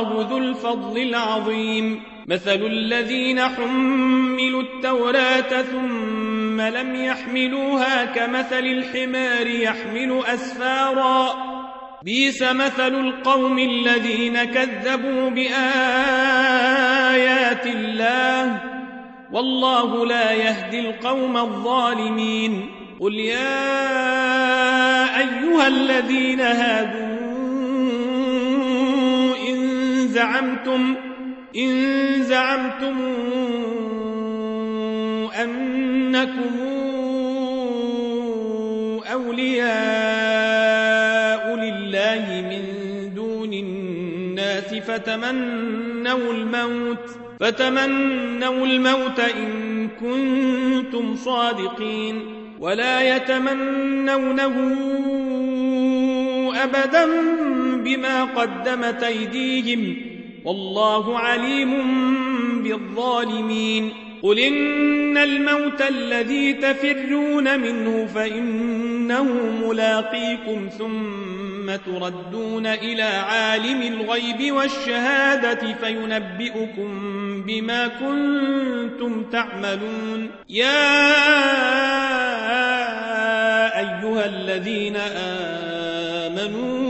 والله ذو الفضل العظيم. مثل الذين حملوا التوراة ثم لم يحملوها كمثل الحمار يحمل أسفارا. بيس مثل القوم الذين كذبوا بآيات الله. والله لا يهدي القوم الظالمين. قل يا أيها الذين هادوا زعمتم إن زعمتم أنكم أولياء لله من دون الناس فتمنوا الموت فتمنوا الموت إن كنتم صادقين ولا يتمنونه أبدا بما قدمت أيديهم. والله عليم بالظالمين. قل إن الموت الذي تفرون منه فإنه ملاقيكم ثم تردون إلى عالم الغيب والشهادة فينبئكم بما كنتم تعملون. يا أيها الذين آمنوا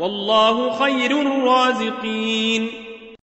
والله خير الرازقين.